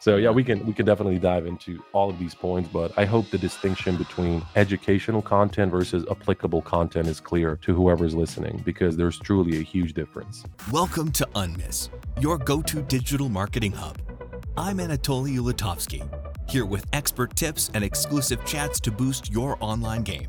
So yeah, we can we can definitely dive into all of these points, but I hope the distinction between educational content versus applicable content is clear to whoever's listening because there's truly a huge difference. Welcome to Unmiss, your go-to digital marketing hub. I'm Anatoly Ulatovsky, here with expert tips and exclusive chats to boost your online game.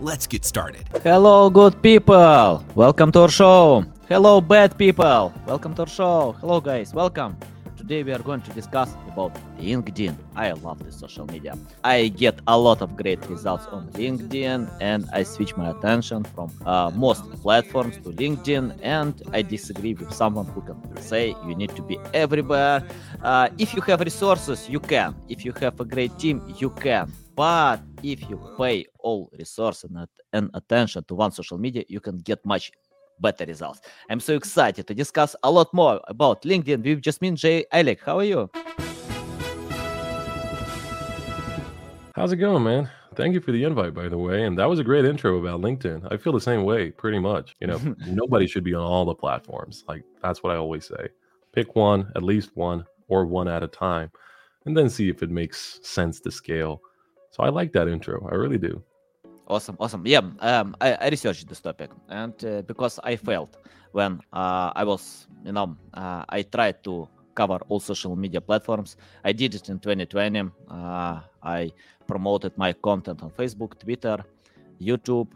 Let's get started. Hello, good people. Welcome to our show. Hello, bad people. Welcome to our show. Hello, guys. Welcome. Today we are going to discuss about LinkedIn. I love this social media. I get a lot of great results on LinkedIn and I switch my attention from uh, most platforms to LinkedIn and I disagree with someone who can say you need to be everywhere. Uh, if you have resources, you can. If you have a great team, you can. But if you pay all resources and attention to one social media, you can get much better results. I'm so excited to discuss a lot more about LinkedIn with Jasmin J. Alić. How are you? How's it going, man? Thank you for the invite, by the way. And that was a great intro about LinkedIn. I feel the same way, pretty much. You know, nobody should be on all the platforms. Like, that's what I always say. Pick one, at least one, or one at a time, and then see if it makes sense to scale. So I like that intro. I really do. Awesome, awesome. Yeah, um, I, I, researched this topic, and uh, because I failed when uh, I was, you know, uh, I tried to cover all social media platforms. I did it in 2020. Uh, I promoted my content on Facebook, Twitter, YouTube,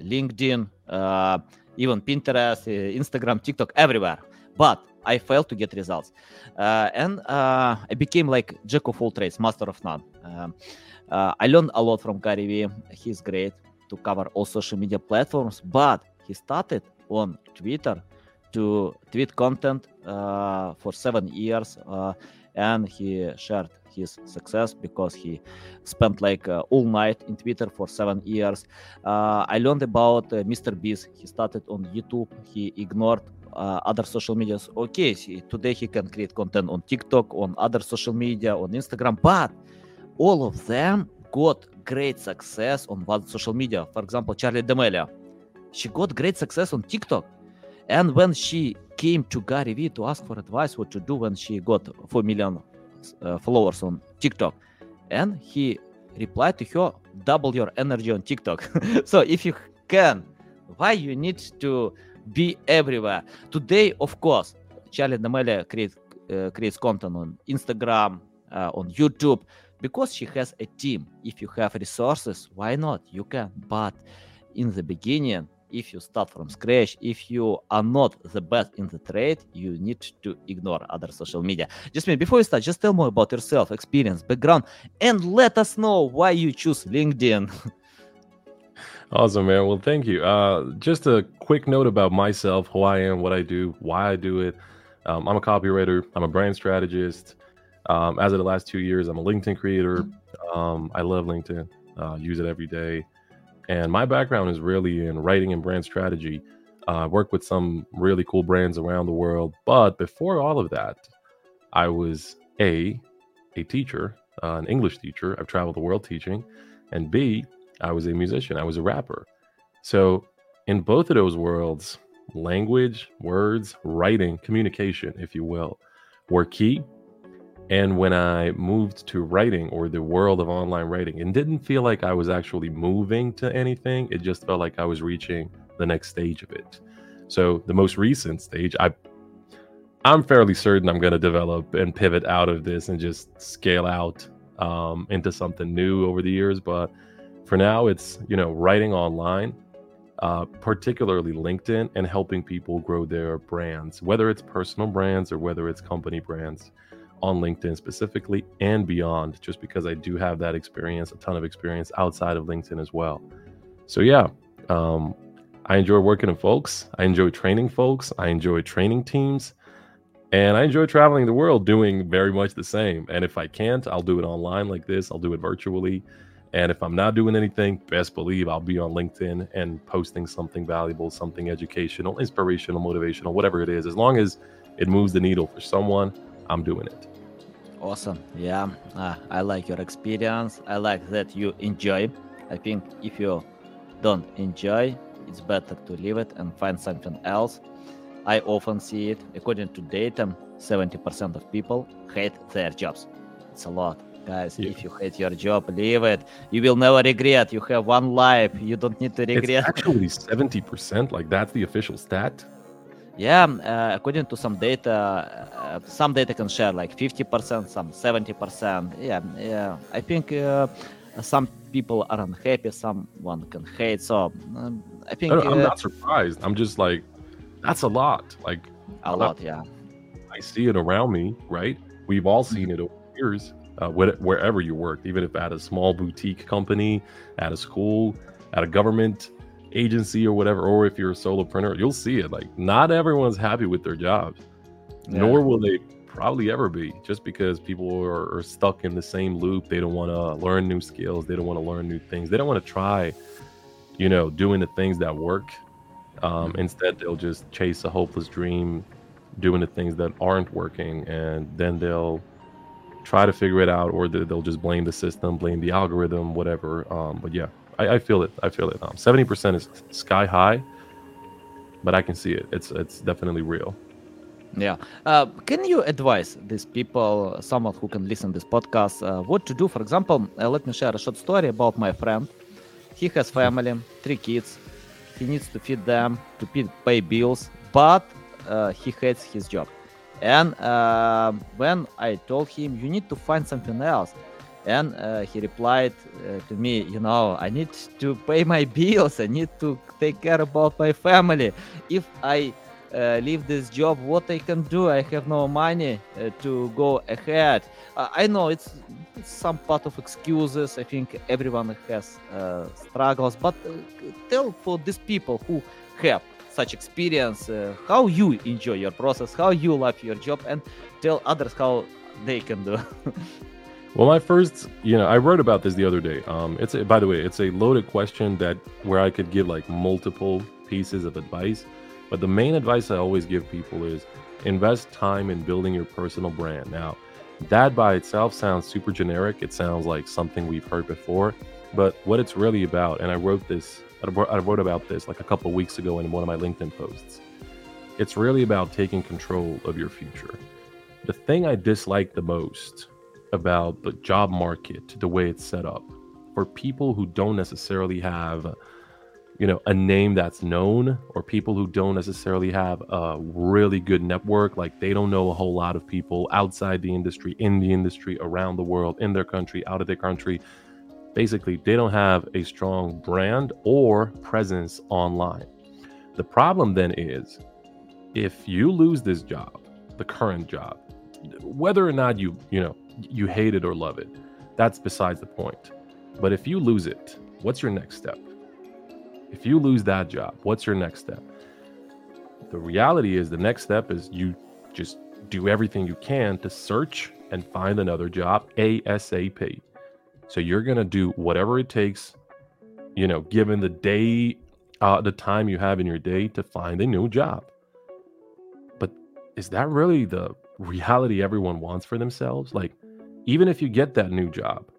LinkedIn, uh, even Pinterest, uh, Instagram, TikTok, everywhere. But I failed to get results, and I became like jack of all trades, master of none. Um, uh, I learned a lot from Gary Vee. He's great to cover all social media platforms, but he started on Twitter to tweet content uh, for seven years, uh, and he shared his success because he spent like uh, all night in Twitter for seven years. Uh, I learned about uh, Mr. Beast. He started on YouTube. He ignored uh, other social medias. Okay, see, today he can create content on TikTok, on other social media, on Instagram, but all of them got great success on one social media. For example, Charli D'Amelio, she got great success on TikTok. And when she came to Gary Vee to ask for advice what to do when she got 4 million uh, followers on TikTok, and he replied to her, double your energy on TikTok. so if you can, why you need to be everywhere? Today, of course, Charli D'Amelio create, uh, creates content on Instagram, uh, on YouTube, because she has a team. If you have resources, why not? You can. But in the beginning, if you start from scratch, if you are not the best in the trade, you need to ignore other social media. Just me, before you start, just tell more about yourself, experience, background, and let us know why you choose LinkedIn. awesome, man. Well, thank you. Uh, just a quick note about myself, who I am, what I do, why I do it. Um, I'm a copywriter. I'm a brand strategist. Um, as of the last two years, I'm a LinkedIn creator. Um, I love LinkedIn, uh, use it every day. And my background is really in writing and brand strategy. Uh, I work with some really cool brands around the world. But before all of that, I was A, a teacher, uh, an English teacher. I've traveled the world teaching. And B, I was a musician, I was a rapper. So in both of those worlds, language, words, writing, communication, if you will, were key and when I moved to writing or the world of online writing, it didn't feel like I was actually moving to anything. It just felt like I was reaching the next stage of it. So the most recent stage, I I'm fairly certain I'm going to develop and pivot out of this and just scale out um, into something new over the years. But for now, it's you know writing online, uh, particularly LinkedIn, and helping people grow their brands, whether it's personal brands or whether it's company brands on LinkedIn specifically and beyond, just because I do have that experience, a ton of experience outside of LinkedIn as well. So, yeah, um, I enjoy working with folks. I enjoy training folks. I enjoy training teams. And I enjoy traveling the world doing very much the same. And if I can't, I'll do it online like this, I'll do it virtually. And if I'm not doing anything, best believe I'll be on LinkedIn and posting something valuable, something educational, inspirational, motivational, whatever it is. As long as it moves the needle for someone, I'm doing it. Awesome. Yeah, uh, I like your experience. I like that you enjoy. I think if you don't enjoy, it's better to leave it and find something else. I often see it. According to data, 70% of people hate their jobs. It's a lot, guys. Yeah. If you hate your job, leave it. You will never regret. You have one life. You don't need to regret. It's regret. actually 70%. Like that's the official stat. Yeah, um, uh, according to some data, uh, some data can share like 50%, some 70%. Yeah, yeah. I think uh, some people are unhappy, someone can hate. So um, I think I i'm uh, not surprised. I'm just like, that's a lot. Like a lot. Yeah, I see it around me, right? We've all seen it over years, uh, where- wherever you work, even if at a small boutique company, at a school, at a government agency or whatever, or if you're a solopreneur, you'll see it. Like, not everyone's happy with their jobs, Yeah. nor will they probably ever be, just because people are, are stuck in the same loop. They don't want to learn new skills, they don't want to learn new things, they don't want to try, you know, doing the things that work. Um, instead, they'll just chase a hopeless dream, doing the things that aren't working, and then they'll try to figure it out, or they- they'll just blame the system, blame the algorithm, whatever. Um, but yeah, I, I feel it. I feel it. Um, Seventy percent is sky high, but I can see it. It's it's definitely real. Yeah. Uh, can you advise these people, someone who can listen this podcast, uh, what to do? For example, uh, let me share a short story about my friend. He has family, three kids. He needs to feed them, to pay, pay bills, but uh, he hates his job. And uh, when I told him, you need to find something else, and uh, he replied uh, to me, you know, I need to pay my bills. I need to take care about my family. If I uh, leave this job what i can do? I have no money uh, to go ahead. Uh, i know it's, it's some part of excuses. I think everyone has uh, struggles. But tell for these people who have such experience how you enjoy your process how you love your job and tell others how they can do Well, my first, you know, I wrote about this the other day. Um, it's a, by the way, it's a loaded question that where I could give like multiple pieces of advice, but the main advice I always give people is invest time in building your personal brand. Now, that by itself sounds super generic. It sounds like something we've heard before, but what it's really about, and I wrote this, I wrote, about this like a couple of weeks ago in one of my LinkedIn posts. It's really about taking control of your future. The thing I dislike the most about the job market, the way it's set up, for people who don't necessarily have, you know, a name that's known, or people who don't necessarily have a really good network, like they don't know a whole lot of people outside the industry, in the industry, around the world, in their country, out of their country. Basically, they don't have a strong brand or presence online. The problem then is if you lose this job, the current job, whether or not you, you know, you hate it or love it, that's besides the point. But if you lose it, what's your next step? If you lose that job, what's your next step? The reality is the next step is you just do everything you can to search and find another job ASAP. So you're going to do whatever it takes, you know, given the day, uh, the time you have in your day to find a new job. But is that really the reality everyone wants for themselves? Like, even if you get that new job,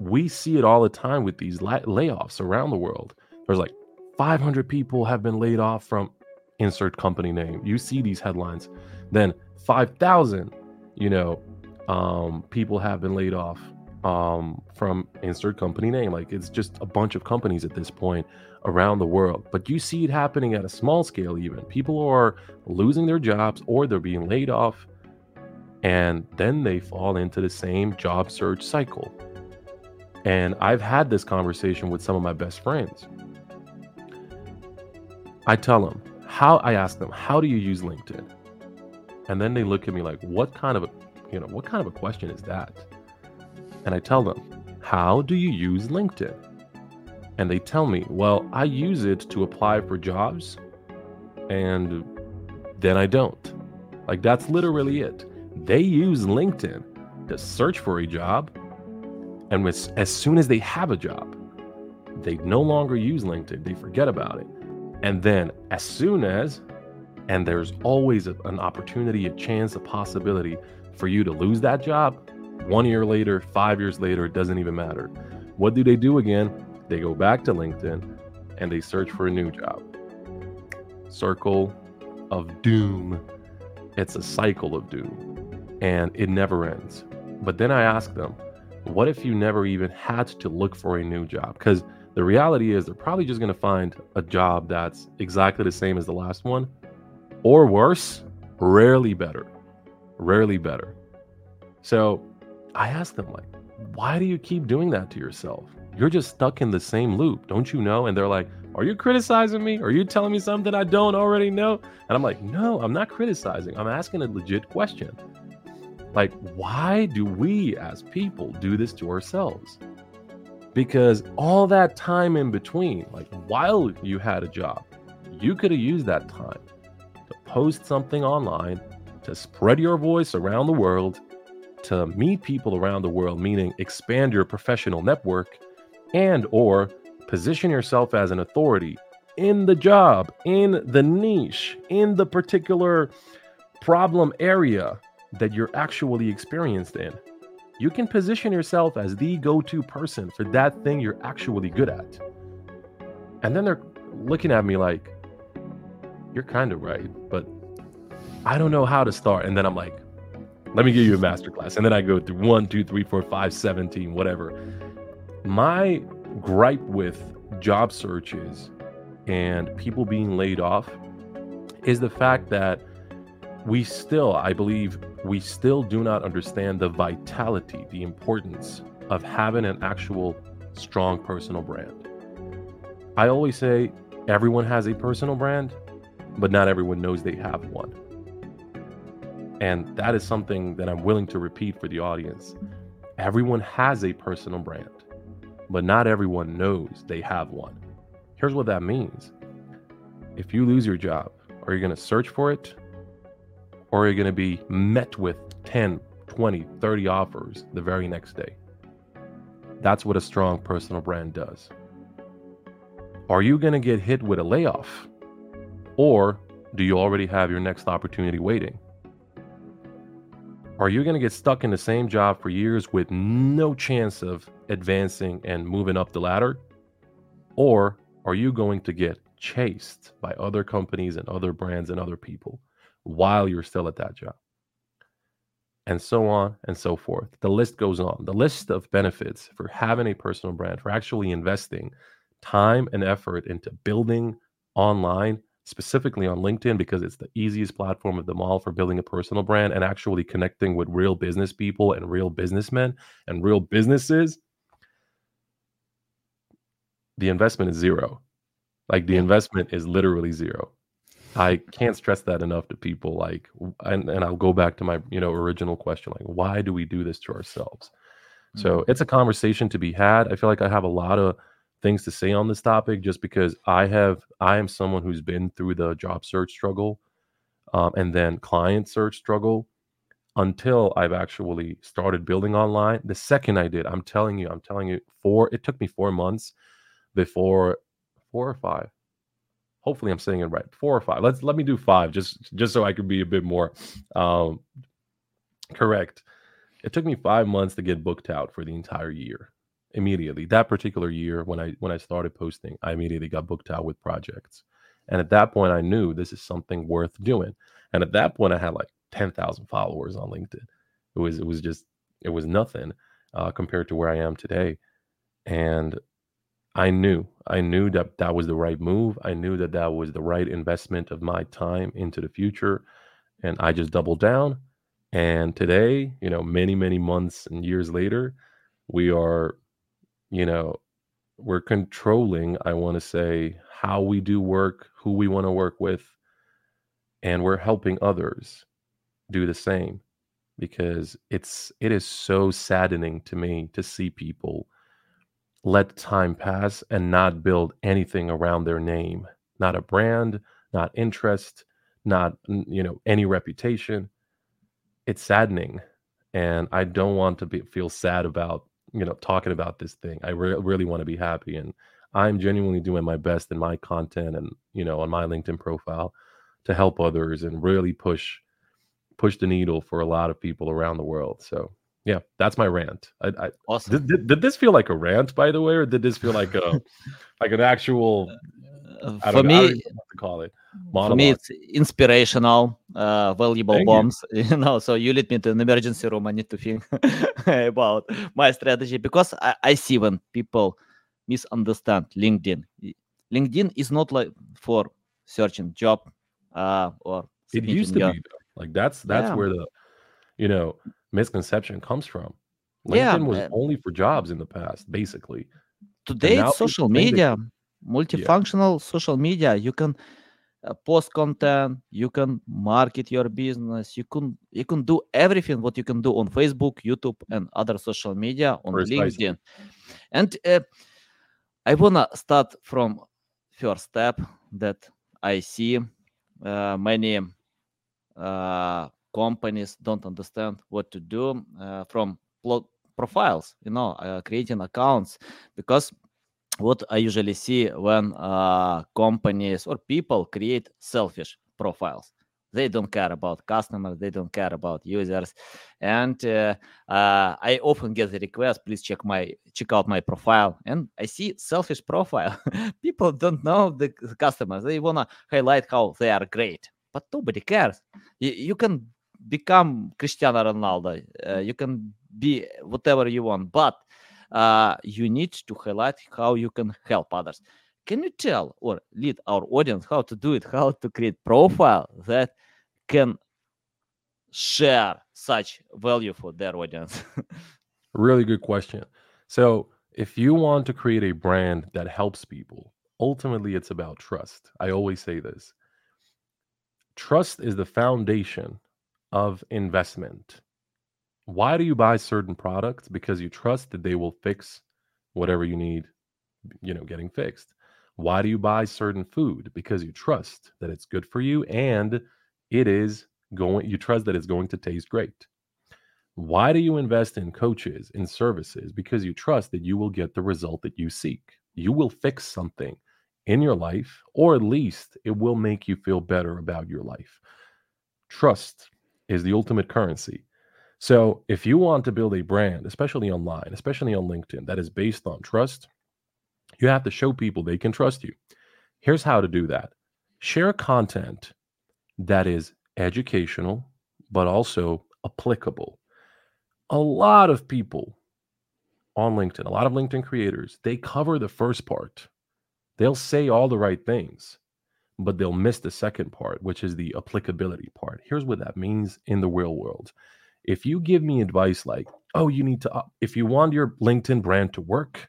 we see it all the time with these la- layoffs around the world. There's like 500 people have been laid off from insert company name. You see these headlines. Then 5,000, you know, um, people have been laid off um, from insert company name. Like it's just a bunch of companies at this point around the world. But you see it happening at a small scale, even. People are losing their jobs or they're being laid off, and then they fall into the same job search cycle. And I've had this conversation with some of my best friends. I tell them, how I ask them, how do you use LinkedIn? And then they look at me like, what kind of a, you know, what kind of a question is that? And I tell them, how do you use LinkedIn? And they tell me, well, I use it to apply for jobs and then I don't. Like that's literally it. They use LinkedIn to search for a job and with, as soon as they have a job, they no longer use LinkedIn. They forget about it. And then, as soon as, and there's always a, an opportunity, a chance, a possibility for you to lose that job, one year later, five years later, it doesn't even matter. What do they do again? They go back to LinkedIn and they search for a new job. Circle of doom. It's a cycle of doom and it never ends. But then I ask them, what if you never even had to look for a new job? Because the reality is they're probably just going to find a job that's exactly the same as the last one or worse, rarely better. Rarely better. So I ask them, like, why do you keep doing that to yourself? You're just stuck in the same loop, don't you know? And they're like, Are you criticizing me? Are you telling me something I don't already know? And I'm like, No, I'm not criticizing. I'm asking a legit question. Like, why do we as people do this to ourselves? Because all that time in between, like while you had a job, you could have used that time to post something online, to spread your voice around the world, to meet people around the world, meaning expand your professional network and or position yourself as an authority in the job, in the niche, in the particular problem area that you're actually experienced in. You can position yourself as the go to person for that thing you're actually good at. And then they're looking at me like, you're kind of right, but I don't know how to start. And then I'm like, let me give you a masterclass. And then I go through one, two, three, four, five, 17, whatever. My gripe with job searches and people being laid off is the fact that we still, I believe, we still do not understand the vitality, the importance of having an actual strong personal brand. I always say everyone has a personal brand, but not everyone knows they have one. And that is something that I'm willing to repeat for the audience. Everyone has a personal brand, but not everyone knows they have one. Here's what that means if you lose your job, are you going to search for it? Or are you going to be met with 10, 20, 30 offers the very next day? That's what a strong personal brand does. Are you going to get hit with a layoff? Or do you already have your next opportunity waiting? Are you going to get stuck in the same job for years with no chance of advancing and moving up the ladder? Or are you going to get chased by other companies and other brands and other people while you're still at that job? And so on and so forth. The list goes on. The list of benefits for having a personal brand, for actually investing time and effort into building online specifically on LinkedIn because it's the easiest platform of them all for building a personal brand and actually connecting with real business people and real businessmen and real businesses. The investment is zero. Like the investment is literally zero. I can't stress that enough to people. Like, and, and I'll go back to my, you know, original question, like, why do we do this to ourselves? Mm-hmm. So it's a conversation to be had. I feel like I have a lot of things to say on this topic just because I have I am someone who's been through the job search struggle um, and then client search struggle until I've actually started building online. The second I did, I'm telling you, I'm telling you, four it took me four months before four or five. Hopefully I'm saying it right. Four or five. Let's let me do five just just so I could be a bit more um correct. It took me five months to get booked out for the entire year immediately. That particular year, when I when I started posting, I immediately got booked out with projects, and at that point, I knew this is something worth doing. And at that point, I had like ten thousand followers on LinkedIn. It was it was just it was nothing uh, compared to where I am today, and I knew I knew that that was the right move. I knew that that was the right investment of my time into the future, and I just doubled down. And today, you know, many many months and years later, we are you know, we're controlling, I want to say, how we do work, who we want to work with, and we're helping others do the same because it's it is so saddening to me to see people let time pass and not build anything around their name not a brand not interest not you know any reputation. It's saddening and i don't want to be, feel sad about you know talking about this thing. I re- really want to be happy and i'm genuinely doing my best in my content and you know on my linkedin profile to help others and really push push the needle for a lot of people around the world so yeah that's my rant I, I awesome. Did, did, did, this feel like a rant by the way or did this feel like a like an actual Uh, I for don't, I don't me, know what to call it. for me, it's inspirational, uh, valuable Thank bombs. You know, so you lead me to an emergency room. I need to think about my strategy because I, I see when people misunderstand LinkedIn. LinkedIn is not like for searching job uh, or It used to your- be though. like that's that's Yeah. where the you know misconception comes from. Yeah, LinkedIn was uh, only for jobs in the past, basically. today it's social media multifunctional social media you can uh, post content you can market your business you can you can do everything what you can do on facebook youtube and other social media on Precisely. linkedin and uh, i wanna start from first step that i see uh, many uh, companies don't understand what to do uh, from profiles you know uh, creating accounts. Because what i usually see when uh, companies or people create selfish profiles. They don't care about customers they don't care about users. And uh, uh, i often get the request please check my check out my profile. And i see selfish profile. People don't know the customers. They want to highlight how they are great. But nobody cares. You, you can become cristiano ronaldo uh, you can be whatever you want but uh, you need to highlight how you can help others can you tell or lead our audience how to do it how to create profile that can share such value for their audience Really good question. So, if you want to create a brand that helps people, ultimately it's about trust. I always say this trust is the foundation of investment. Why do you buy certain products? Because you trust that they will fix whatever you need, you know, getting fixed. Why do you buy certain food? Because you trust that it's good for you and it is going, you trust that it's going to taste great. Why do you invest in coaches, in services? Because you trust that you will get the result that you seek. You will fix something in your life, or at least it will make you feel better about your life. Trust is the ultimate currency. So, if you want to build a brand, especially online, especially on LinkedIn, that is based on trust, you have to show people they can trust you. Here's how to do that share content that is educational, but also applicable. A lot of people on LinkedIn, a lot of LinkedIn creators, they cover the first part. They'll say all the right things, but they'll miss the second part, which is the applicability part. Here's what that means in the real world. If you give me advice like, oh, you need to, up- if you want your LinkedIn brand to work,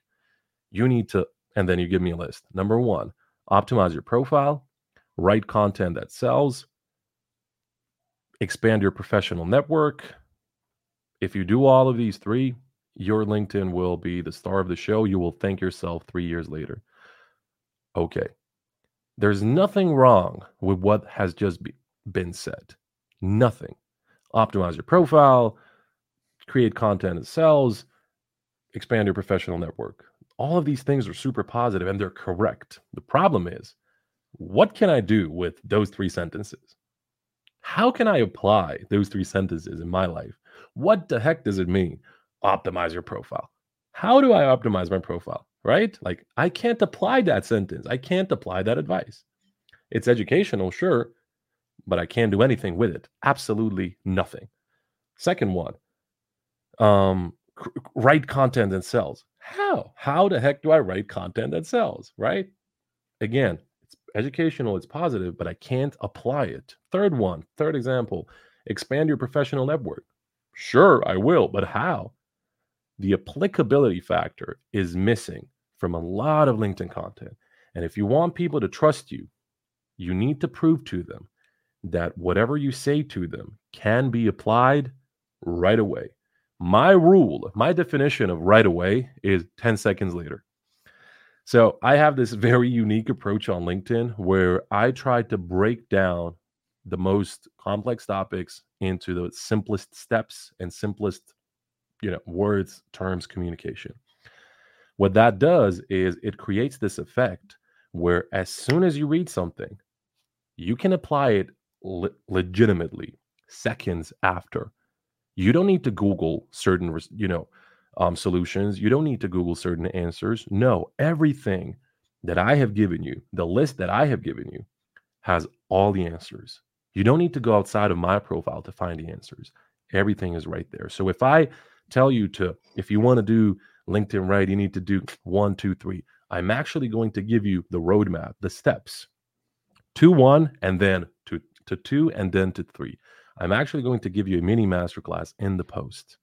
you need to, and then you give me a list. Number one, optimize your profile, write content that sells, expand your professional network. If you do all of these three, your LinkedIn will be the star of the show. You will thank yourself three years later. Okay. There's nothing wrong with what has just be, been said. Nothing. Optimize your profile, create content that sells, expand your professional network. All of these things are super positive and they're correct. The problem is, what can I do with those three sentences? How can I apply those three sentences in my life? What the heck does it mean? Optimize your profile. How do I optimize my profile? Right? Like, I can't apply that sentence. I can't apply that advice. It's educational, sure, but I can't do anything with it. Absolutely nothing. Second one, um, write content that sells. How? How the heck do I write content that sells? Right? Again, it's educational, it's positive, but I can't apply it. Third one, third example, expand your professional network. Sure, I will, but how? The applicability factor is missing from a lot of LinkedIn content. And if you want people to trust you, you need to prove to them that whatever you say to them can be applied right away. My rule, my definition of right away is 10 seconds later. So I have this very unique approach on LinkedIn where I try to break down the most complex topics into the simplest steps and simplest, you know, words, terms, communication. What that does is it creates this effect where as soon as you read something, you can apply it le- legitimately seconds after. You don't need to Google certain, you know, um, solutions. You don't need to Google certain answers. No, everything that I have given you, the list that I have given you, has all the answers. You don't need to go outside of my profile to find the answers. Everything is right there. So if I tell you to, if you want to do LinkedIn right, you need to do one, two, three. I'm actually going to give you the roadmap, the steps to one, and then to, to two, and then to three. I'm actually going to give you a mini masterclass in the post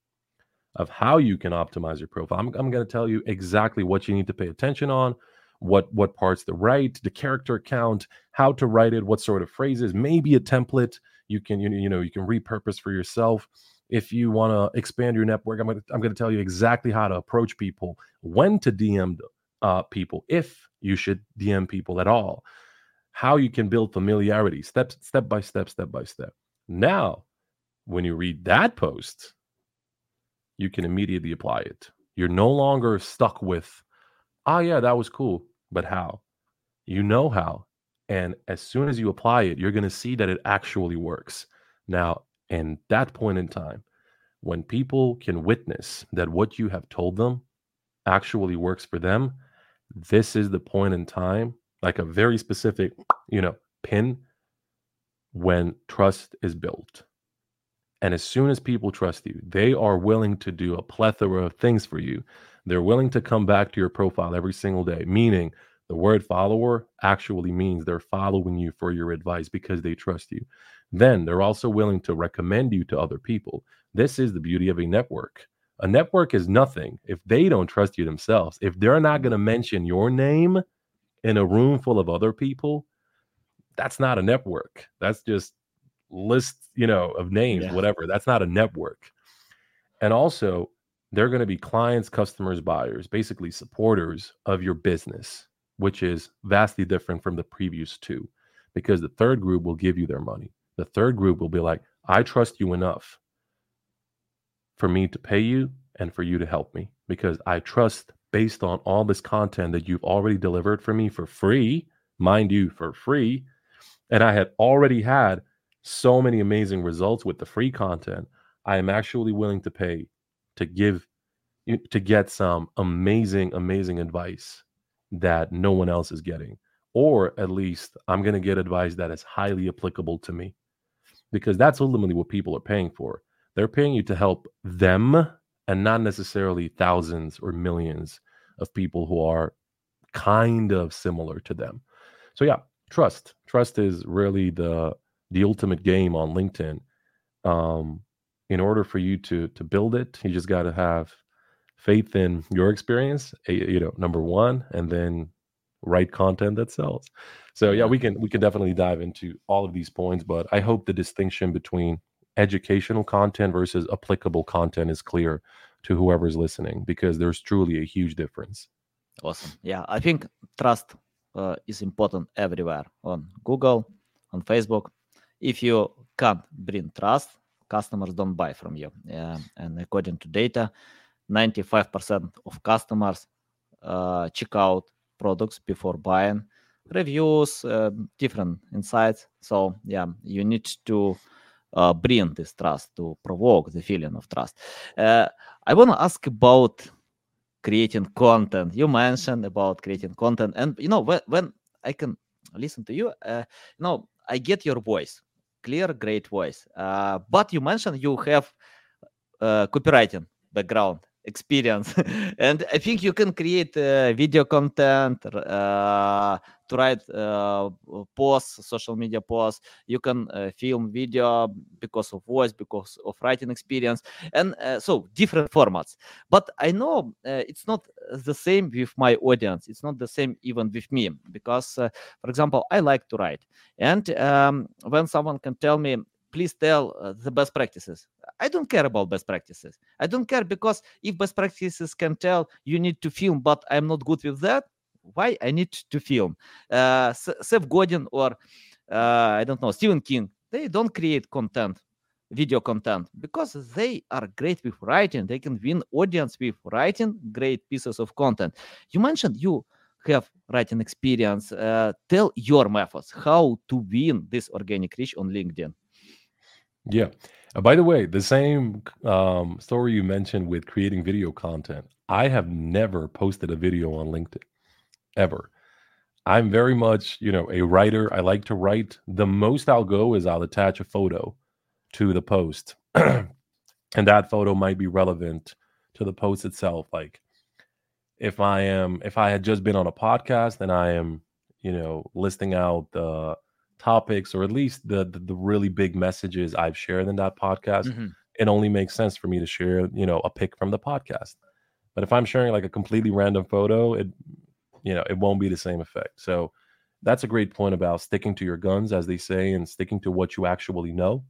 of how you can optimize your profile. I'm, I'm going to tell you exactly what you need to pay attention on, what what parts to write, the character count, how to write it, what sort of phrases, maybe a template you can you, you know you can repurpose for yourself. If you want to expand your network, I'm going to I'm to tell you exactly how to approach people, when to DM uh, people, if you should DM people at all, how you can build familiarity, step step by step, step by step. Now, when you read that post, you can immediately apply it. You're no longer stuck with, oh, yeah, that was cool, but how? You know how. And as soon as you apply it, you're going to see that it actually works. Now, in that point in time, when people can witness that what you have told them actually works for them, this is the point in time, like a very specific, you know, pin when trust is built. And as soon as people trust you, they are willing to do a plethora of things for you. They're willing to come back to your profile every single day, meaning the word follower actually means they're following you for your advice because they trust you. Then they're also willing to recommend you to other people. This is the beauty of a network. A network is nothing if they don't trust you themselves. If they're not going to mm-hmm. mention your name in a room full of other people, that's not a network. That's just list, you know, of names, yeah. whatever. That's not a network. And also, they're going to be clients, customers, buyers, basically supporters of your business, which is vastly different from the previous two, because the third group will give you their money. The third group will be like, I trust you enough for me to pay you and for you to help me because I trust based on all this content that you've already delivered for me for free, mind you, for free and I had already had so many amazing results with the free content, I am actually willing to pay to give to get some amazing, amazing advice that no one else is getting. Or at least I'm going to get advice that is highly applicable to me because that's ultimately what people are paying for. They're paying you to help them and not necessarily thousands or millions of people who are kind of similar to them. So, yeah, trust trust is really the the ultimate game on linkedin um in order for you to to build it you just got to have faith in your experience you know number one and then write content that sells so yeah we can we can definitely dive into all of these points but i hope the distinction between educational content versus applicable content is clear to whoever's listening because there's truly a huge difference awesome yeah i think trust uh, is important everywhere on Google, on Facebook. If you can't bring trust, customers don't buy from you. Uh, and according to data, 95% of customers uh, check out products before buying. Reviews, uh, different insights. So yeah, you need to uh, bring this trust to provoke the feeling of trust. Uh, I want to ask about creating content. You mentioned about creating content, and you know when, when I can listen to you, uh, you know I get your voice, clear, great voice. Uh, but you mentioned you have uh, copywriting background experience, and I think you can create uh, video content, uh, to write uh, posts, social media posts. You can film video because of voice, because of writing experience, and so different formats. But I know it's not the same with my audience. It's not the same even with me because, for example, I like to write, and um, when someone can tell me please tell uh, the best practices. I don't care about best practices. I don't care because if best practices can tell you need to film, but I'm not good with that, why I need to film. Uh, Seth Godin or uh, I don't know Stephen King, they don't create content, video content, because they are great with writing. They can win audience with writing great pieces of content. You mentioned you have writing experience. Uh, tell your methods how to win this organic reach on LinkedIn. Yeah. By the way, the same um, story you mentioned with creating video content, I have never posted a video on LinkedIn ever. I'm very much, you know, a writer. I like to write. The most I'll go is I'll attach a photo to the post. and that photo might be relevant to the post itself. Like if I am if I had just been on a podcast and I am, you know, listing out the topics or at least the the, the really big messages I've shared in that podcast, mm-hmm. it only makes sense for me to share, you know, a pic from the podcast. But if I'm sharing like a completely random photo, it you know, it won't be the same effect. So that's a great point about sticking to your guns, as they say, and sticking to what you actually know.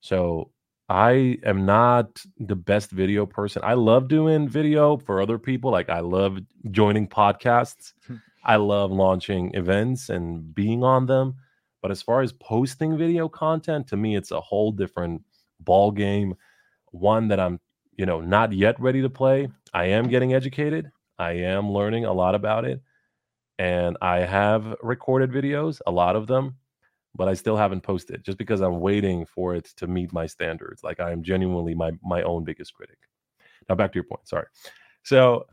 So I am not the best video person. I love doing video for other people. Like I love joining podcasts. I love launching events and being on them. But as far as posting video content, to me, it's a whole different ball game. One that I'm, you know, not yet ready to play. I am getting educated. I am learning a lot about it. And I have recorded videos, a lot of them, but I still haven't posted just because I'm waiting for it to meet my standards. Like I am genuinely my my own biggest critic. Now back to your point. Sorry. So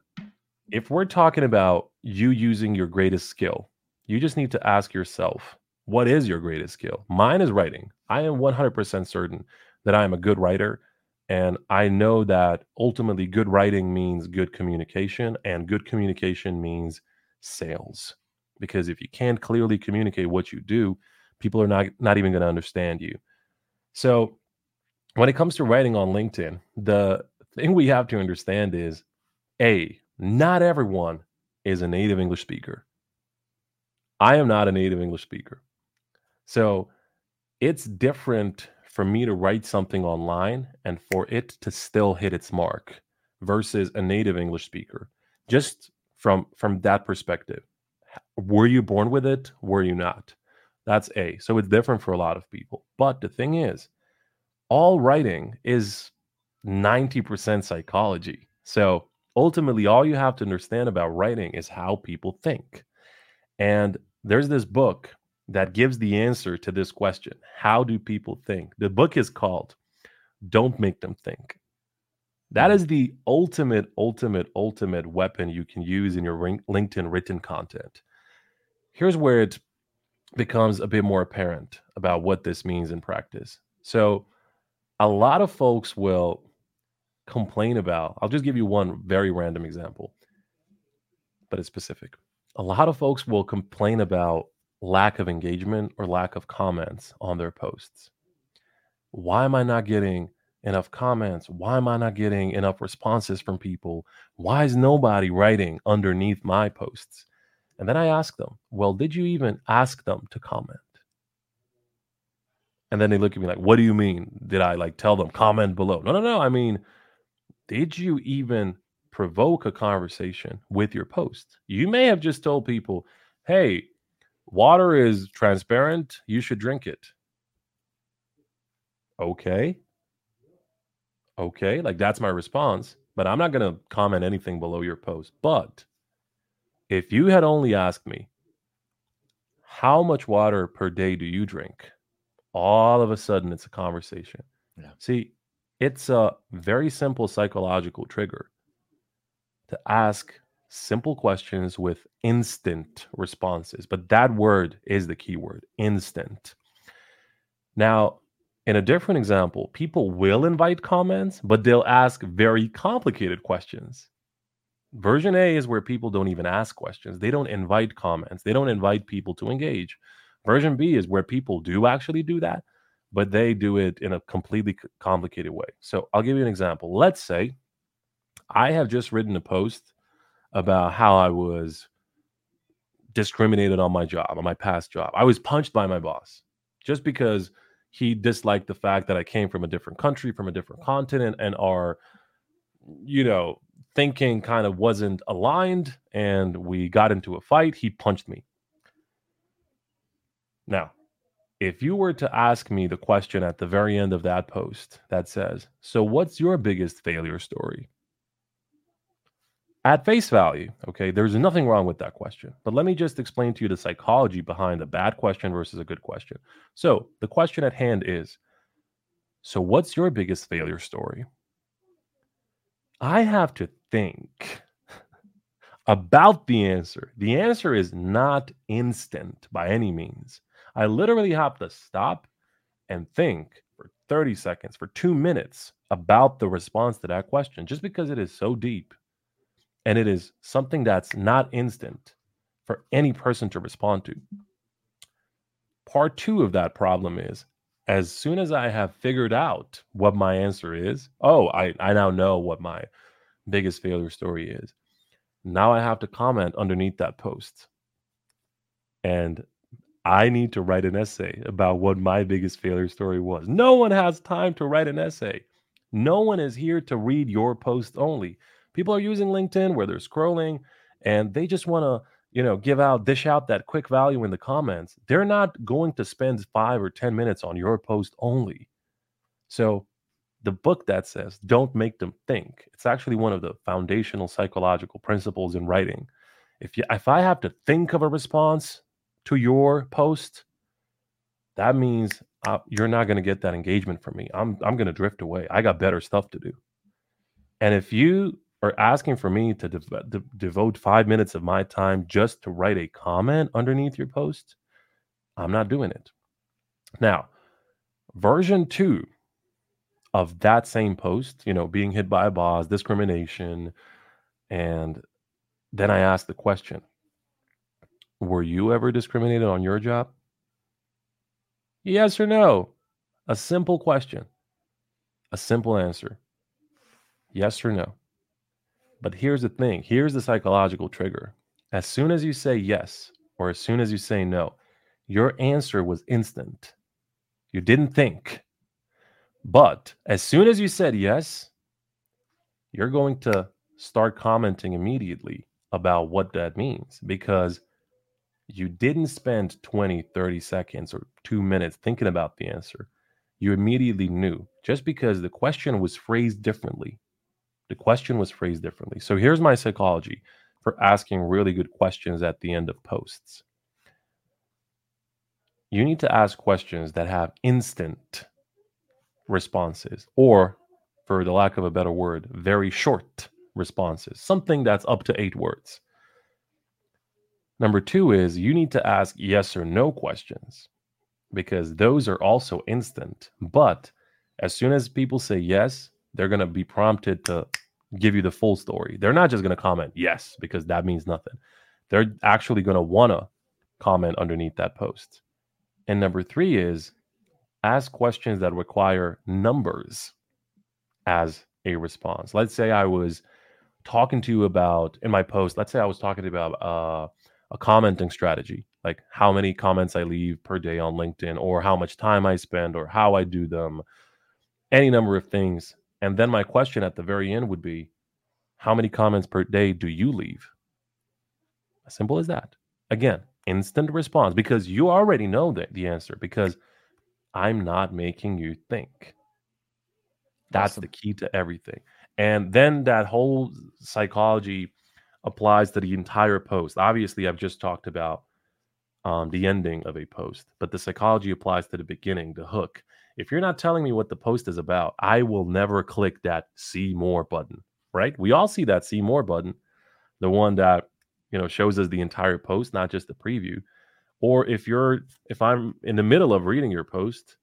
if we're talking about you using your greatest skill, you just need to ask yourself, what is your greatest skill? Mine is writing. I am 100% certain that I am a good writer. And I know that ultimately good writing means good communication, and good communication means sales. Because if you can't clearly communicate what you do, people are not, not even going to understand you. So when it comes to writing on LinkedIn, the thing we have to understand is A, not everyone is a native English speaker. I am not a native English speaker. So it's different for me to write something online and for it to still hit its mark versus a native English speaker. Just from from that perspective. Were you born with it? Were you not? That's A. So it's different for a lot of people. But the thing is, all writing is 90% psychology. So ultimately, all you have to understand about writing is how people think. And there's this book that gives the answer to this question How do people think? The book is called Don't Make Them Think. That mm-hmm. the ultimate, ultimate, ultimate weapon you can use in your LinkedIn written content. Here's where it becomes a bit more apparent about what this means in practice. So, a lot of folks will complain about, I'll just give you one very random example, but it's specific. A lot of folks will complain about lack of engagement or lack of comments on their posts. Why am I not getting enough comments? Why am I not getting enough responses from people? Why is nobody writing underneath my posts? And then I ask them, well, did you even ask them to comment? And then they look at me like, what do you mean? Did I like tell them comment below? No, no, no. I mean, did you even provoke a conversation with your post? You may have just told people, hey, water is transparent. You should drink it. Okay. Okay. Like that's my response. But I'm not going to comment anything below your post. But if you had only asked me, how much water per day do you drink? All of a sudden, it's a conversation. Yeah. See, it's a very simple psychological trigger to ask simple questions with instant responses. But that word is the key word instant. Now, in a different example, people will invite comments, but they'll ask very complicated questions. Version A is where people don't even ask questions. They don't invite comments. They don't invite people to engage. Version B is where people do actually do that, but they do it in a completely complicated way. So I'll give you an example. Let's say I have just written a post about how I was discriminated on my job, on my past job. I was punched by my boss just because he disliked the fact that I came from a different country, from a different continent, and our, you know, thinking kind of wasn't aligned and we got into a fight. He punched me. Now, if you were to ask me the question at the very end of that post that says, So, what's your biggest failure story? At face value, okay, there's nothing wrong with that question. But let me just explain to you the psychology behind a bad question versus a good question. So, the question at hand is So, what's your biggest failure story? I have to think. about the answer. The answer is not instant by any means. I literally have to stop and think for 30 seconds, for two minutes about the response to that question, just because it is so deep and it is something that's not instant for any person to respond to. Part two of that problem is as soon as I have figured out what my answer is, oh, I, I now know what my biggest failure story is. Now I have to comment underneath that post. And I need to write an essay about what my biggest failure story was. No one has time to write an essay. No one is here to read your post only. People are using LinkedIn where they're scrolling and they just want to you know, give out, dish out that quick value in the comments, they're not going to spend five or 10 minutes on your post only. So, the book that says don't make them think, it's actually one of the foundational psychological principles in writing. If you, if I have to think of a response to your post, that means uh, you're not going to get that engagement from me. I'm I'm going to drift away. I got better stuff to do. And if you are asking for me to de- de- devote five minutes of my time just to write a comment underneath your post, I'm not doing it. Now, version two of that same post, you know, being hit by a boss, discrimination, and then I ask the question Were you ever discriminated on your job? Yes or no? A simple question, a simple answer. Yes or no? But here's the thing here's the psychological trigger. As soon as you say yes, or as soon as you say no, your answer was instant. You didn't think. But as soon as you said yes, you're going to start commenting immediately about what that means because you didn't spend 20, 30 seconds or two minutes thinking about the answer. You immediately knew just because the question was phrased differently. The question was phrased differently. So here's my psychology for asking really good questions at the end of posts. You need to ask questions that have instant responses, or for the lack of a better word, very short responses, something that's up to eight words. Number two is you need to ask yes or no questions because those are also instant. But as soon as people say yes, they're going to be prompted to give you the full story. They're not just going to comment yes because that means nothing. They're actually going to want to comment underneath that post. And number 3 is ask questions that require numbers as a response. Let's say I was talking to you about in my post, let's say I was talking about uh, a commenting strategy, like how many comments I leave per day on LinkedIn or how much time I spend or how I do them, any number of things and then my question at the very end would be how many comments per day do you leave? As simple as that. Again, instant response because you already know the, the answer because I'm not making you think. That's awesome. the key to everything. And then that whole psychology applies to the entire post. Obviously, I've just talked about um, the ending of a post, but the psychology applies to the beginning, the hook. If you're not telling me what the post is about, I will never click that see more button, right? We all see that see more button, the one that, you know, shows us the entire post, not just the preview. Or if you're if I'm in the middle of reading your post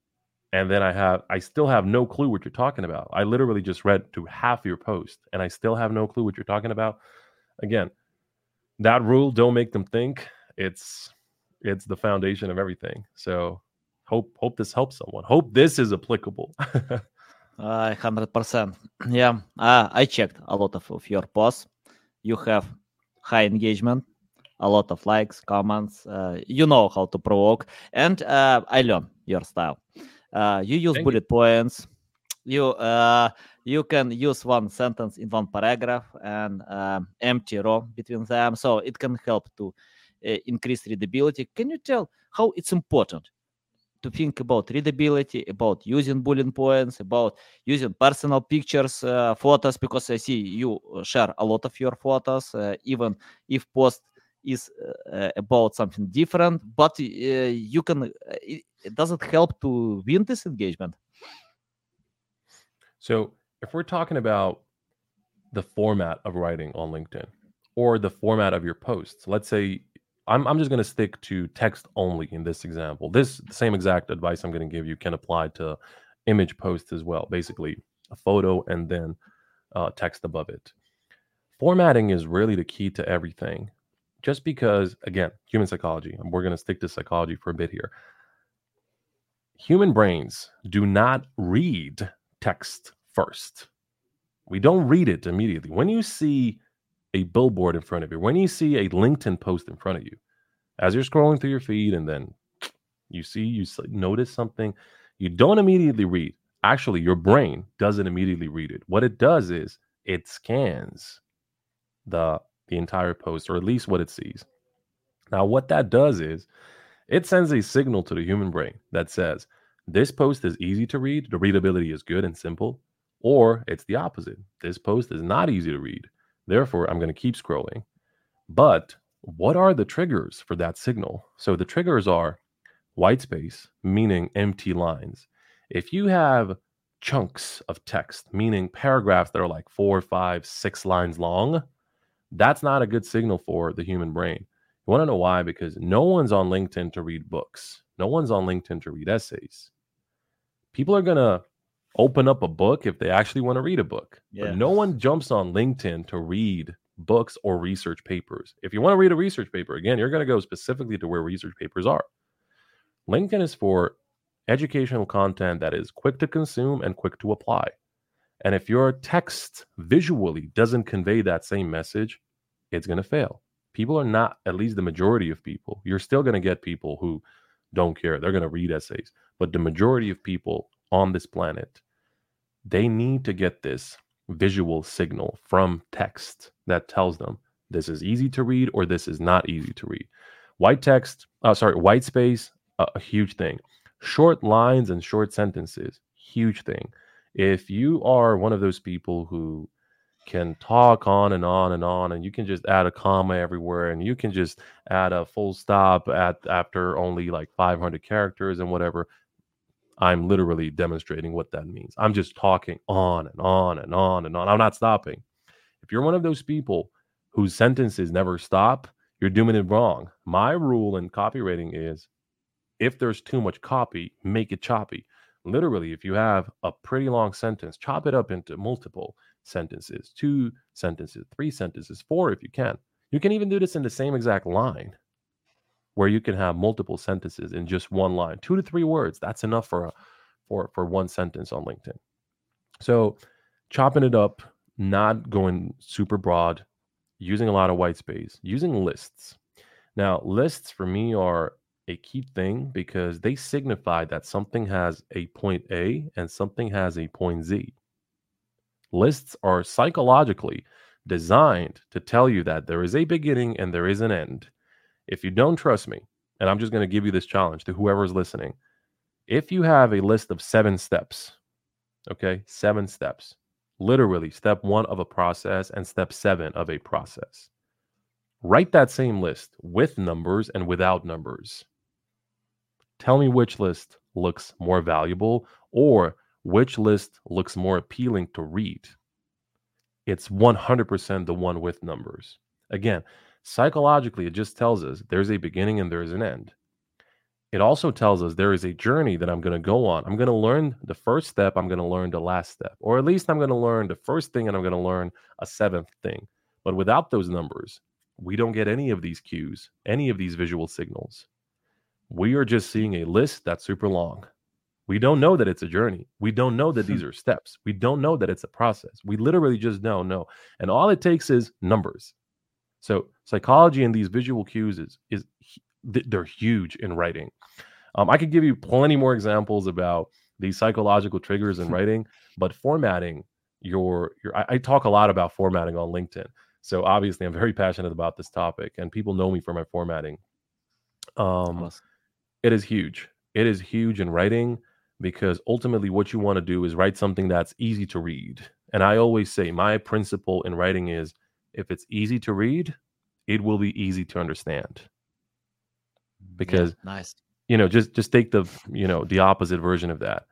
and then I have I still have no clue what you're talking about. I literally just read to half your post and I still have no clue what you're talking about. Again, that rule don't make them think. It's it's the foundation of everything. So hope hope this helps someone. Hope this is applicable. uh, hundred percent. Yeah, uh, I checked a lot of, of your posts. You have high engagement, a lot of likes, comments. Uh, you know how to provoke, and uh, I learn your style. Uh, you use Thank bullet you. points. You uh, you can use one sentence in one paragraph and um, empty row between them, so it can help to uh, increase readability. Can you tell how it's important to think about readability, about using bullet points, about using personal pictures, uh, photos, because I see you share a lot of your photos, uh, even if post is uh, about something different, but uh, you can, uh, it, does it help to win this engagement? So if we're talking about the format of writing on LinkedIn, or the format of your posts. Let's say I'm, I'm just going to stick to text only in this example. This same exact advice I'm going to give you can apply to image posts as well. Basically, a photo and then uh, text above it. Formatting is really the key to everything. Just because, again, human psychology, and we're going to stick to psychology for a bit here. Human brains do not read text first. We don't read it immediately. When you see a billboard in front of you, when you see a LinkedIn post in front of you, as you're scrolling through your feed and then you see, you notice something, you don't immediately read. Actually, your brain doesn't immediately read it. What it does is it scans the the entire post, or at least what it sees. Now, what that does is it sends a signal to the human brain that says this post is easy to read, the readability is good and simple, or it's the opposite. This post is not easy to read. Therefore, I'm going to keep scrolling. But what are the triggers for that signal? So the triggers are white space, meaning empty lines. If you have chunks of text, meaning paragraphs that are like four, five, six lines long, that's not a good signal for the human brain. You want to know why? Because no one's on LinkedIn to read books, no one's on LinkedIn to read essays. People are going to open up a book if they actually want to read a book. Yeah. But no one jumps on LinkedIn to read books or research papers. If you want to read a research paper, again, you're going to go specifically to where research papers are. LinkedIn is for educational content that is quick to consume and quick to apply. And if your text visually doesn't convey that same message, it's going to fail. People are not, at least the majority of people, you're still going to get people who don't care. They're going to read essays. But the majority of people on this planet, they need to get this visual signal from text that tells them this is easy to read or this is not easy to read. White text, uh, sorry, white space, a, a huge thing. Short lines and short sentences, huge thing. If you are one of those people who can talk on and on and on and you can just add a comma everywhere and you can just add a full stop at after only like 500 characters and whatever i'm literally demonstrating what that means. I'm just talking on and on and on and on. I'm not stopping. If you're one of those people whose sentences never stop you're doing it wrong. My rule in copywriting is if there's too much copy make it choppy. Literally if you have a pretty long sentence chop it up into multiple sentences, two sentences, three sentences, four if you can. You can even do this in the same exact line where you can have multiple sentences in just one line. Two to three words, that's enough for a for for one sentence on LinkedIn. So, chopping it up, not going super broad, using a lot of white space, using lists. Now, lists for me are a key thing because they signify that something has a point A and something has a point Z. Lists are psychologically designed to tell you that there is a beginning and there is an end. If you don't trust me, and I'm just going to give you this challenge to whoever's listening, if you have a list of seven steps, okay, seven steps, literally step one of a process and step seven of a process, write that same list with numbers and without numbers. Tell me which list looks more valuable or which list looks more appealing to read? It's 100% the one with numbers. Again, psychologically, it just tells us there's a beginning and there is an end. It also tells us there is a journey that I'm going to go on. I'm going to learn the first step, I'm going to learn the last step, or at least I'm going to learn the first thing and I'm going to learn a seventh thing. But without those numbers, we don't get any of these cues, any of these visual signals. We are just seeing a list that's super long. We don't know that it's a journey. We don't know that these are steps. We don't know that it's a process. We literally just don't know. And all it takes is numbers. So psychology and these visual cues is is they're huge in writing. Um, I could give you plenty more examples about these psychological triggers in writing, but formatting your your I, I talk a lot about formatting on LinkedIn. So obviously I'm very passionate about this topic and people know me for my formatting. Um awesome. it is huge. It is huge in writing because ultimately what you want to do is write something that's easy to read. And I always say my principle in writing is if it's easy to read, it will be easy to understand. Because yeah, nice. You know, just just take the, you know, the opposite version of that.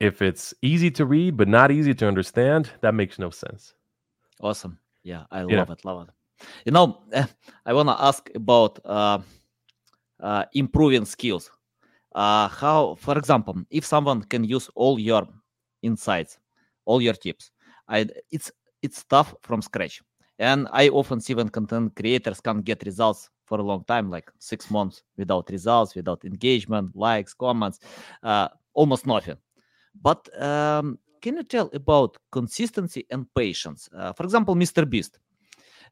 If it's easy to read but not easy to understand, that makes no sense. Awesome. Yeah, I love it. Love it. You know, I want to ask about uh, uh, improving skills. Uh, how, for example, if someone can use all your insights, all your tips, I, it's it's tough from scratch. And I often see when content creators can't get results for a long time, like six months without results, without engagement, likes, comments, uh, almost nothing. But um, can you tell about consistency and patience? Uh, for example, Mr. Beast,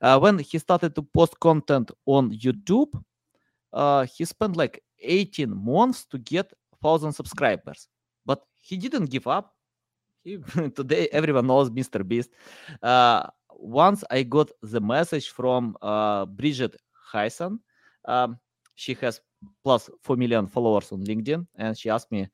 uh, when he started to post content on YouTube, uh, he spent like 18 months to get 1,000 subscribers, but he didn't give up. He, today, everyone knows Mr. Beast. Uh, once I got the message from uh, Brigette Hyacinth. Um, she has plus 4 million followers on LinkedIn, and she asked me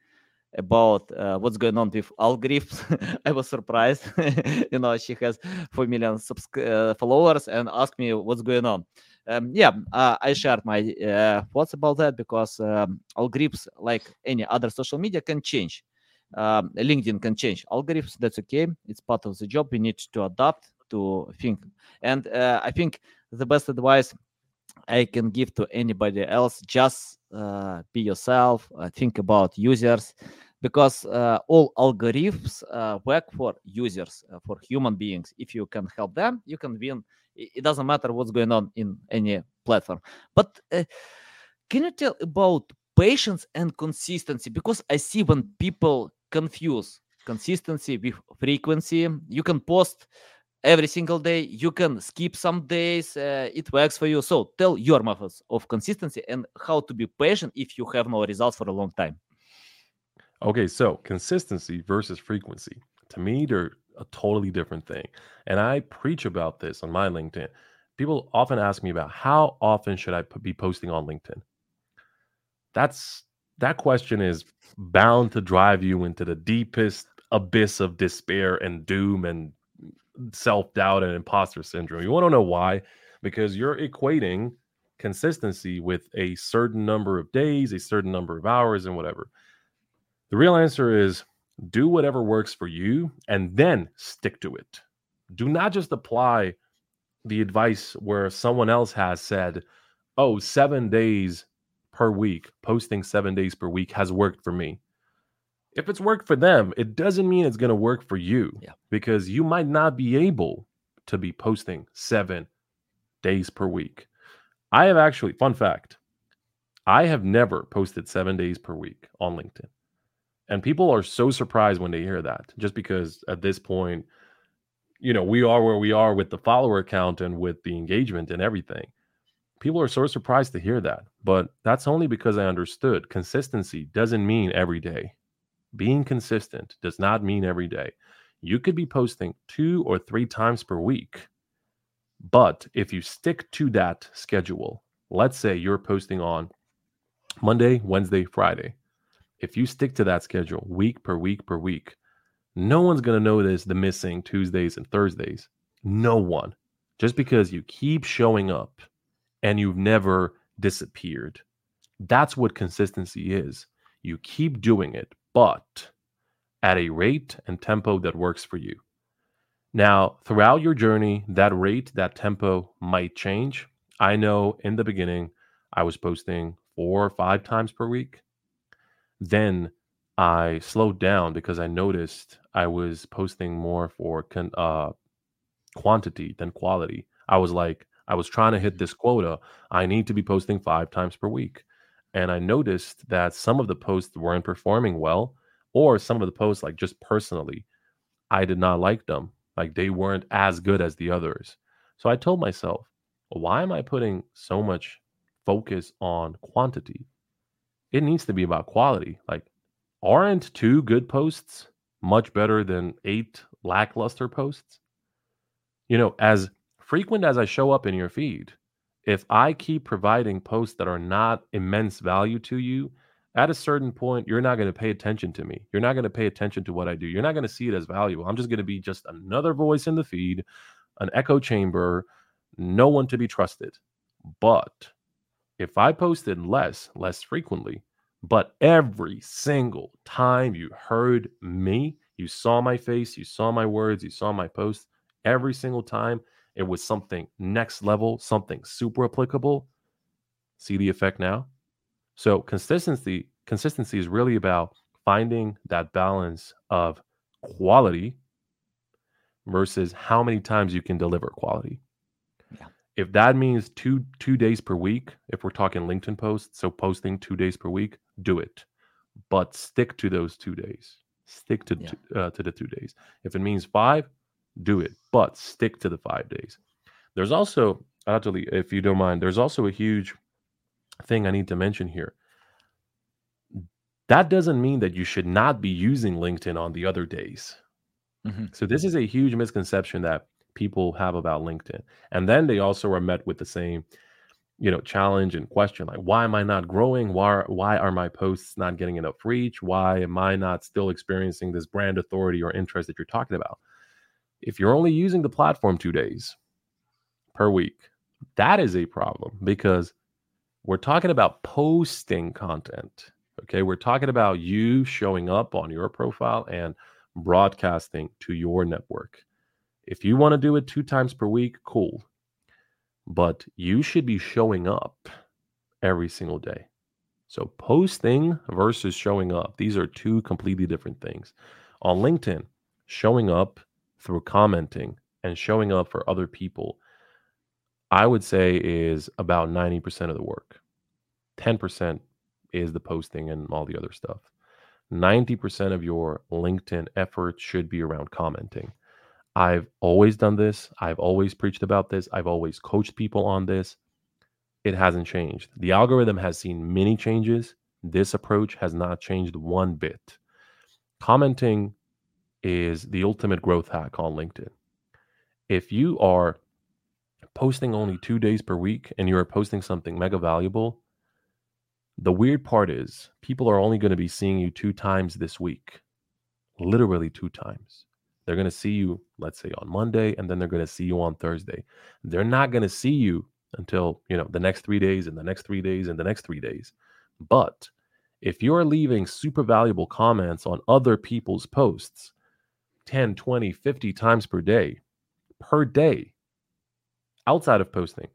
about uh, what's going on with algorithms. I was surprised. you know, she has 4 million uh, followers and asked me what's going on. Um, yeah, uh, I shared my uh, thoughts about that because um, algorithms, like any other social media, can change. Um, LinkedIn can change algorithms. That's okay. It's part of the job. We need to adapt to think. And uh, I think the best advice I can give to anybody else just uh, be yourself, uh, think about users, because uh, all algorithms uh, work for users, uh, for human beings. If you can help them, you can win. It doesn't matter what's going on in any platform. But can you tell about patience and consistency? Because I see when people confuse consistency with frequency, you can post every single day you can skip some days uh, it works for you. So tell your methods of consistency and how to be patient if you have no results for a long time. Okay so consistency versus frequency. To me they're a totally different thing and i preach about this on my linkedin. People often ask me about how often should i be posting on linkedin? That's that question is bound to drive you into the deepest abyss of despair and doom and self doubt and imposter syndrome. You want to know why? Because you're equating consistency with a certain number of days, a certain number of hours, and whatever. The real answer is do whatever works for you and then stick to it. Do not just apply the advice where someone else has said, oh, seven days per week, posting seven days per week has worked for me if it's worked for them, it doesn't mean it's going to work for you yeah. because you might not be able to be posting seven days per week. I have actually, fun fact, I have never posted seven days per week on LinkedIn. And people are so surprised when they hear that, just because at this point, you know, we are where we are with the follower count and with the engagement and everything. People are so surprised to hear that. But that's only because I understood consistency doesn't mean every day being consistent does not mean every day. You could be posting two or three times per week. But if you stick to that schedule, let's say you're posting on Monday, Wednesday, Friday. If you stick to that schedule week per week per week, no one's going to notice the missing Tuesdays and Thursdays. No one. Just because you keep showing up and you've never disappeared. That's what consistency is. You keep doing it but at a rate and tempo that works for you. Now, throughout your journey, that rate, that tempo might change. I know in the beginning, I was posting four or five times per week. Then I slowed down because I noticed I was posting more for con- uh, quantity than quality. I was like, I was trying to hit mm-hmm. this quota. I need to be posting five times per week and I noticed that some of the posts weren't performing well, or some of the posts, like just personally, I did not like them. Like they weren't as good as the others. So I told myself, why am I putting so much focus on quantity? It needs to be about quality. Like, aren't two good posts much better than eight lackluster posts? You know, as frequent as I show up in your feed, if I keep providing posts that are not immense value to you, at a certain point, you're not going to pay attention to me. You're not going to pay attention to what I do. You're not going to see it as valuable. I'm just going to be just another voice in the feed, an echo chamber, no one to be trusted. But if I posted less, less frequently, but every single time you heard me, you saw my face, you saw my words, you saw my posts, every single time, it was something next level, something super applicable. See the effect now? So consistency consistency is really about finding that balance of quality versus how many times you can deliver quality. Yeah. If that means two two days per week, if we're talking LinkedIn posts, so posting two days per week, do it, but stick to those two days. Stick to Yeah. two, uh, to the two days. If it means five, do it, but stick to the five days. There's also actually, if you don't mind, there's also a huge thing I need to mention here. That doesn't mean that you should not be using LinkedIn on the other days. Mhm. So this is a huge misconception that people have about LinkedIn. And then they also are met with the same, you know, challenge and question like why am I not growing? Why why are my posts not getting enough reach? Why am I not still experiencing this brand authority or interest that you're talking about? If you're only using the platform 2 days per week, that is a problem because we're talking about posting content. Okay? We're talking about you showing up on your profile and broadcasting to your network. If you want to do it two times per week, cool. But you should be showing up every single day. So, posting versus showing up, these are two completely different things. On LinkedIn, showing up through commenting and showing up for other people, I would say is about 90% of the work. 10% is the posting and all the other stuff. 90% of your LinkedIn effort should be around commenting. I've always done this. I've always preached about this. I've always coached people on this. It hasn't changed. The algorithm has seen many changes. This approach has not changed one bit. Commenting is the ultimate growth hack on LinkedIn. If you are posting only two days per week and you are posting something mega valuable, the weird part is people are only going to be seeing you two times this week, literally two times. They're going to see you, let's say, on Monday, and then they're going to see you on Thursday. They're not going to see you until, you know, the next three days and the next three days and the next three days. But if you're leaving super valuable comments on other people's posts 10, 20, 50 times per day, per day, outside of posting,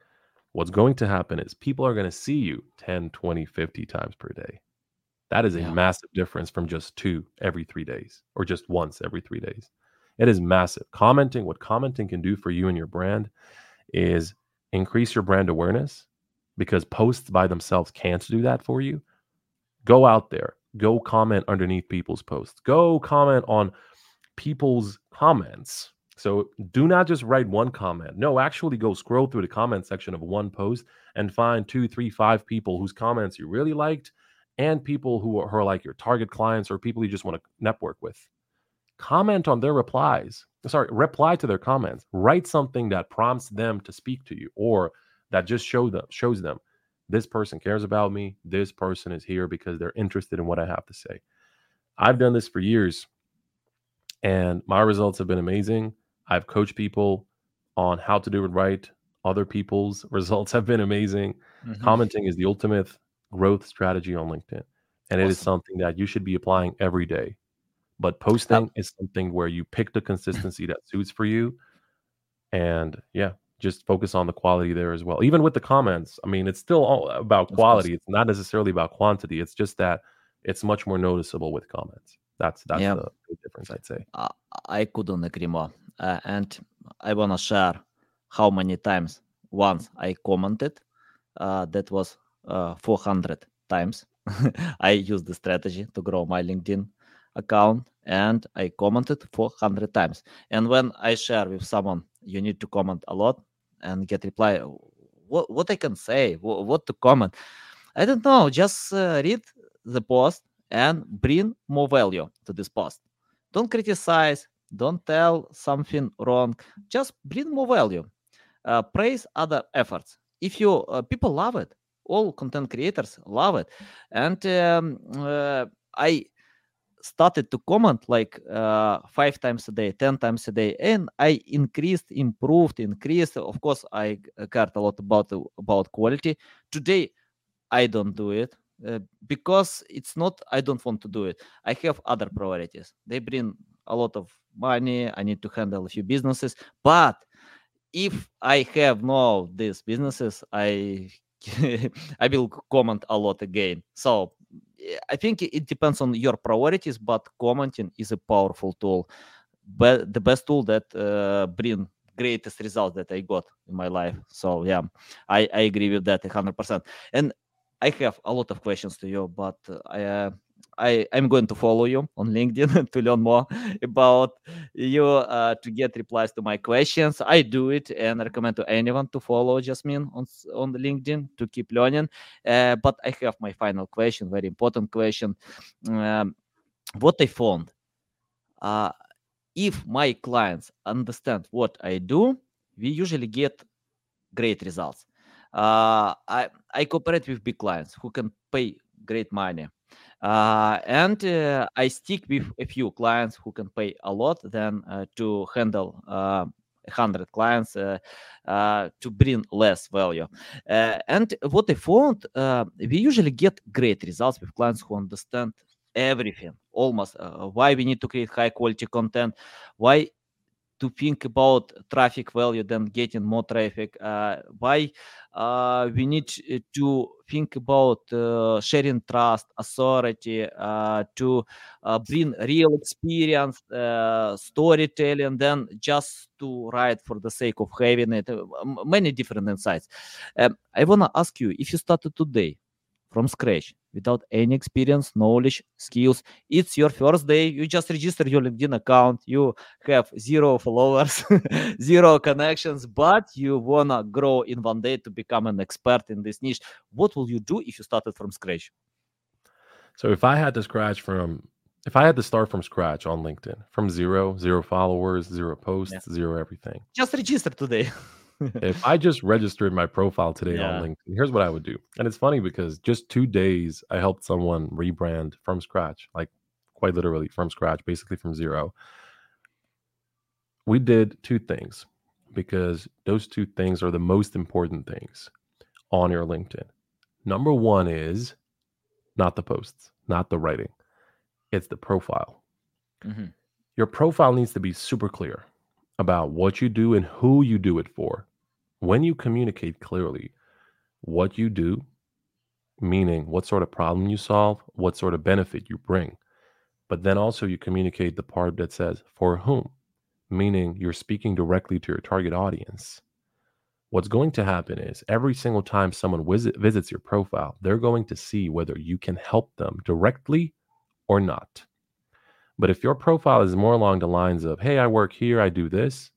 what's going to happen is people are going to see you 10, 20, 50 times per day. That is a Yeah. massive difference from just two every three days or just once every three days. It is massive. Commenting, what commenting can do for you and your brand is increase your brand awareness because posts by themselves can't do that for you. Go out there, go comment underneath people's posts, go comment on people's comments. So do not just write one comment. No, actually go scroll through the comment section of one post and find two, three, five people whose comments you really liked and people who are, who are like your target clients or people you just want to network with. Comment on their replies. Sorry, reply to their comments. Write something that prompts them to speak to you or that just show them shows them this person cares about me. This person is here because they're interested in what I have to say. I've done this for years and my results have been amazing. I've coached people on how to do it right. Other people's results have been amazing. Mhm. Commenting is the ultimate growth strategy on LinkedIn. And it is something that you should be applying every day. But posting is something where you pick the consistency that suits for you. And yeah, just focus on the quality there as well. Even with the comments, I mean, it's still all about quality. It's not necessarily about quantity. It's just that it's much more noticeable with comments. That's that's Yeah. the difference, I'd say. Uh, I couldn't agree more. Uh, and I wanna share how many times once I commented. Uh, that was uh, 400 times. I used the strategy to grow my LinkedIn account, and I commented 400 times. And when I share with someone, you need to comment a lot and get reply. What what I can say? What, what to comment? I don't know. Just uh, read the post and bring more value to this post. Don't criticize don't tell something wrong just bring more value. Uh, praise other efforts. If you uh, people love it all content creators love it. And um, uh, i started to comment like uh, five times a day ten times a day and i increased improved increased. Of course i cared a lot about about quality. Today i don't do it uh, because it's not i don't want to do it i have other priorities they bring a lot of money i need to handle a few businesses but if I have no these businesses, I I will comment a lot again. So I think it depends on your priorities, but commenting is a powerful tool, but the best tool that uh, bring greatest results that I got in my life. So yeah, I, I agree with that 100%. And I have a lot of questions to you, but I uh, I I'm going to follow you on LinkedIn to learn more about you uh, to get replies to my questions. I do it and I recommend to anyone to follow Jasmin on on LinkedIn to keep learning. Uh, but I have my final question, very important question. Um, what I found, uh, if my clients understand what I do, we usually get great results. Uh, I I cooperate with big clients who can pay great money uh, and uh, I stick with a few clients who can pay a lot than uh, to handle uh, 100 clients uh, uh, to bring less value. and what I found, we usually get great results with clients who understand everything almost why we need to create high quality content why to think about traffic value than getting more traffic uh, why? Uh, we need to think about uh, sharing trust authority uh, to uh, bring real experience uh, storytelling than just to write for the sake of having it. Many different insights. Um, i want to ask you if you started today from scratch without any experience, knowledge, skills. It's your first day. You just register your LinkedIn account. You have zero followers, zero connections, but you wanna grow in one day to become an expert in this niche. What will you do if you started from scratch? So if I had to scratch from if I had to start from scratch on LinkedIn, from zero, zero followers, zero posts, yeah. zero everything. Just register today. if I just registered my profile today yeah. on LinkedIn, here's what I would do. And it's funny because just two days, I helped someone rebrand from scratch, like quite literally from scratch, basically from zero. We did two things because those two things are the most important things on your LinkedIn. Number one is not the posts, not the writing, it's the profile. Mm-hmm. Your profile needs to be super clear about what you do and who you do it for. When you communicate clearly what you do, meaning what sort of problem you solve, what sort of benefit you bring, but then also you communicate the part that says for whom, meaning you're speaking directly to your target audience. What's going to happen is every single time someone visit, visits your profile, they're going to see whether you can help them directly or not. But if your profile is more along the lines of, hey, I work here, I do this,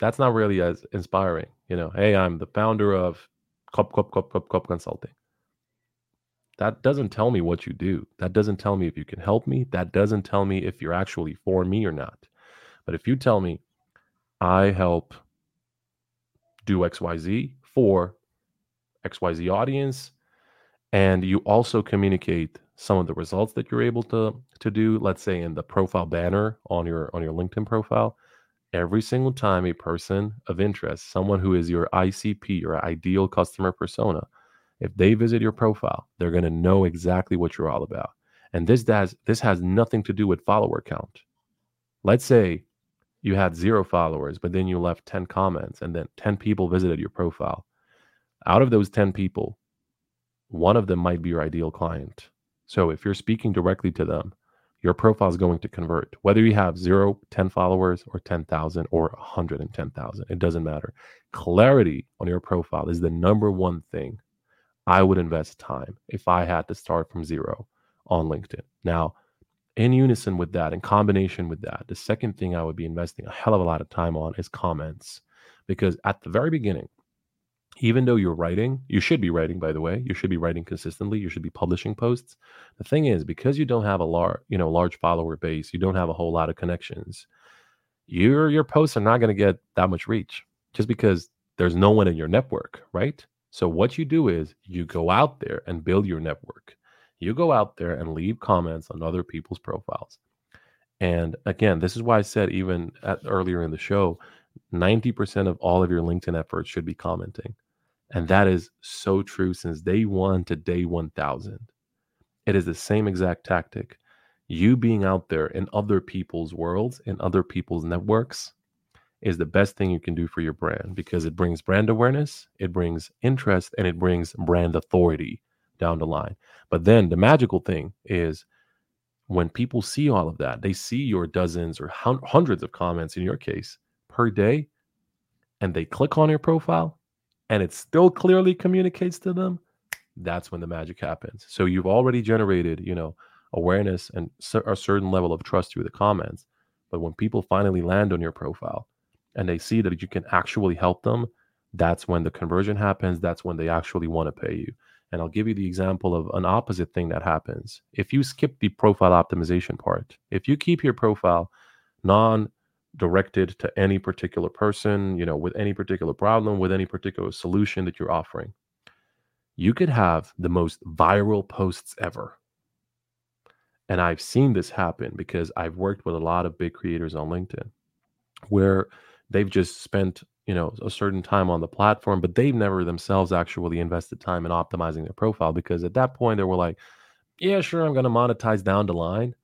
that's not really as inspiring. You know, hey, I'm the founder of Cup, Cup, Cup, Cup, Cup Consulting. That doesn't tell me what you do. That doesn't tell me if you can help me. That doesn't tell me if you're actually for me or not. But if you tell me, I help do XYZ for XYZ audience, and you also communicate some of the results that you're able to to do let's say in the profile banner on your on your linkedin profile every single time a person of interest someone who is your icp your ideal customer persona if they visit your profile they're going to know exactly what you're all about. And this does this has nothing to do with follower count. Let's say you had zero followers but then you left 10 comments and then 10 people visited your profile. Out of those 10 people one of them might be your ideal client. So if you're speaking directly to them, your profile is going to convert. Whether you have zero, 10 followers, or 10,000 or 110,000, it doesn't matter. Clarity on your profile is the number one thing I would invest time if I had to start from zero on LinkedIn. Now, in unison with that, in combination with that, the second thing I would be investing a hell of a lot of time on is comments. Because at the very beginning, even though you're writing, you should be writing, by the way, you should be writing consistently. You should be publishing posts. The thing is, because you don't have a large, you know, large follower base, you don't have a whole lot of connections. Your your posts are not going to get that much reach just because there's no one in your network, right? So what you do is you go out there and build your network. You go out there and leave comments on other people's profiles. And again, this is why I said even at, earlier in the show, 90% of all of your LinkedIn efforts should be commenting. And that is so true since day one to day 1000. It is the same exact tactic. You being out there in other people's worlds, in other people's networks, is the best thing you can do for your brand because it brings brand awareness, it brings interest, and it brings brand authority down the line. But then the magical thing is when people see all of that, they see your dozens or hundreds of comments in your case per day, and they click on your profile and it still clearly communicates to them, that's when the magic happens. So you've already generated, you know, awareness and a certain level of trust through the comments. But when people finally land on your profile and they see that you can actually help them, that's when the conversion happens. That's when they actually want to pay you. And I'll give you the example of an opposite thing that happens. If you skip the profile optimization part, if you keep your profile non directed to any particular person, you know, with any particular problem, with any particular solution that you're offering, you could have the most viral posts ever. And I've seen this happen because I've worked with a lot of big creators on LinkedIn where they've just spent, you know, a certain time on the platform, but they've never themselves actually invested time in optimizing their profile because at that point they were like, yeah, sure, I'm going to monetize down the line.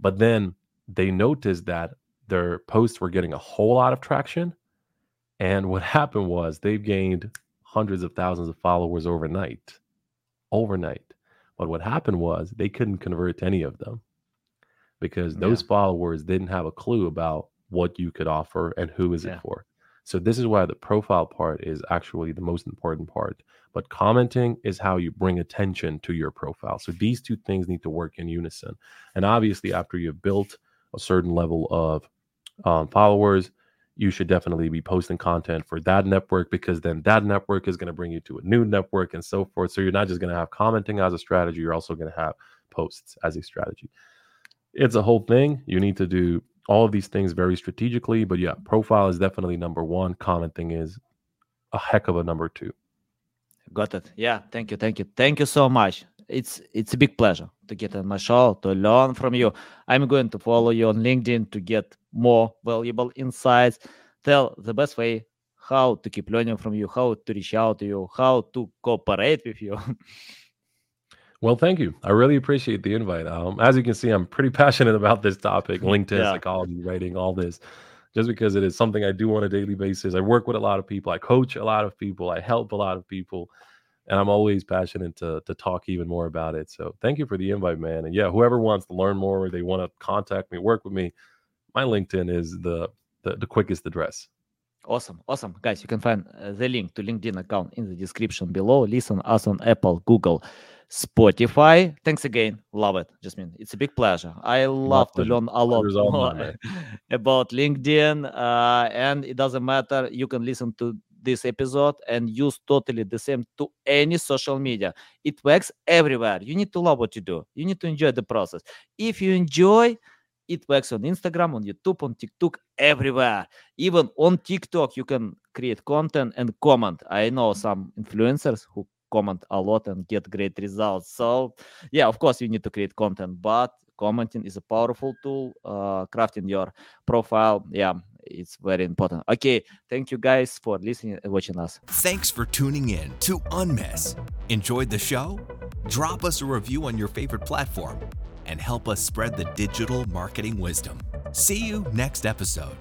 But then they noticed that their posts were getting a whole lot of traction. And what happened was they've gained hundreds of thousands of followers overnight. Overnight. But what happened was they couldn't convert to any of them because those yeah. followers didn't have a clue about what you could offer and who is yeah. it for. So this is why the profile part is actually the most important part. But commenting is how you bring attention to your profile. So these two things need to work in unison. And obviously, after you've built a certain level of um, followers, you should definitely be posting content for that network because then that network is going to bring you to a new network and so forth. So you're not just going to have commenting as a strategy, you're also going to have posts as a strategy. It's a whole thing. You need to do all of these things very strategically. But yeah, profile is definitely number one. Commenting is a heck of a number two. Got it. Yeah. Thank you. Thank you. Thank you so much. It's it's a big pleasure to get on my show to learn from you. I'm going to follow you on LinkedIn to get more valuable insights. Tell the best way how to keep learning from you, how to reach out to you, how to cooperate with you. Well, thank you. I really appreciate the invite. Um, as you can see, I'm pretty passionate about this topic LinkedIn, yeah. psychology, writing, all this, just because it is something I do on a daily basis. I work with a lot of people, I coach a lot of people, I help a lot of people, and I'm always passionate to, to talk even more about it. So thank you for the invite, man. And yeah, whoever wants to learn more or they want to contact me, work with me, my LinkedIn is the, the, the quickest address. Awesome, awesome. Guys, you can find uh, the link to LinkedIn account in the description below. Listen us on Apple, Google, Spotify. Thanks again. Love it, Jasmin. It's a big pleasure. I love to learn a lot more about LinkedIn. Uh, and it doesn't matter. You can listen to this episode and use totally the same to any social media. It works everywhere. You need to love what you do. You need to enjoy the process. If you enjoy, it works on Instagram, on YouTube, on TikTok, everywhere. Even on TikTok, you can create content and comment. I know some influencers who comment a lot and get great results. So, yeah, of course, you need to create content, but commenting is a powerful tool. Uh, crafting your profile, yeah, it's very important. Okay, thank you guys for listening and watching us. Thanks for tuning in to Unmiss. Enjoyed the show? Drop us a review on your favorite platform and help us spread the digital marketing wisdom. See you next episode.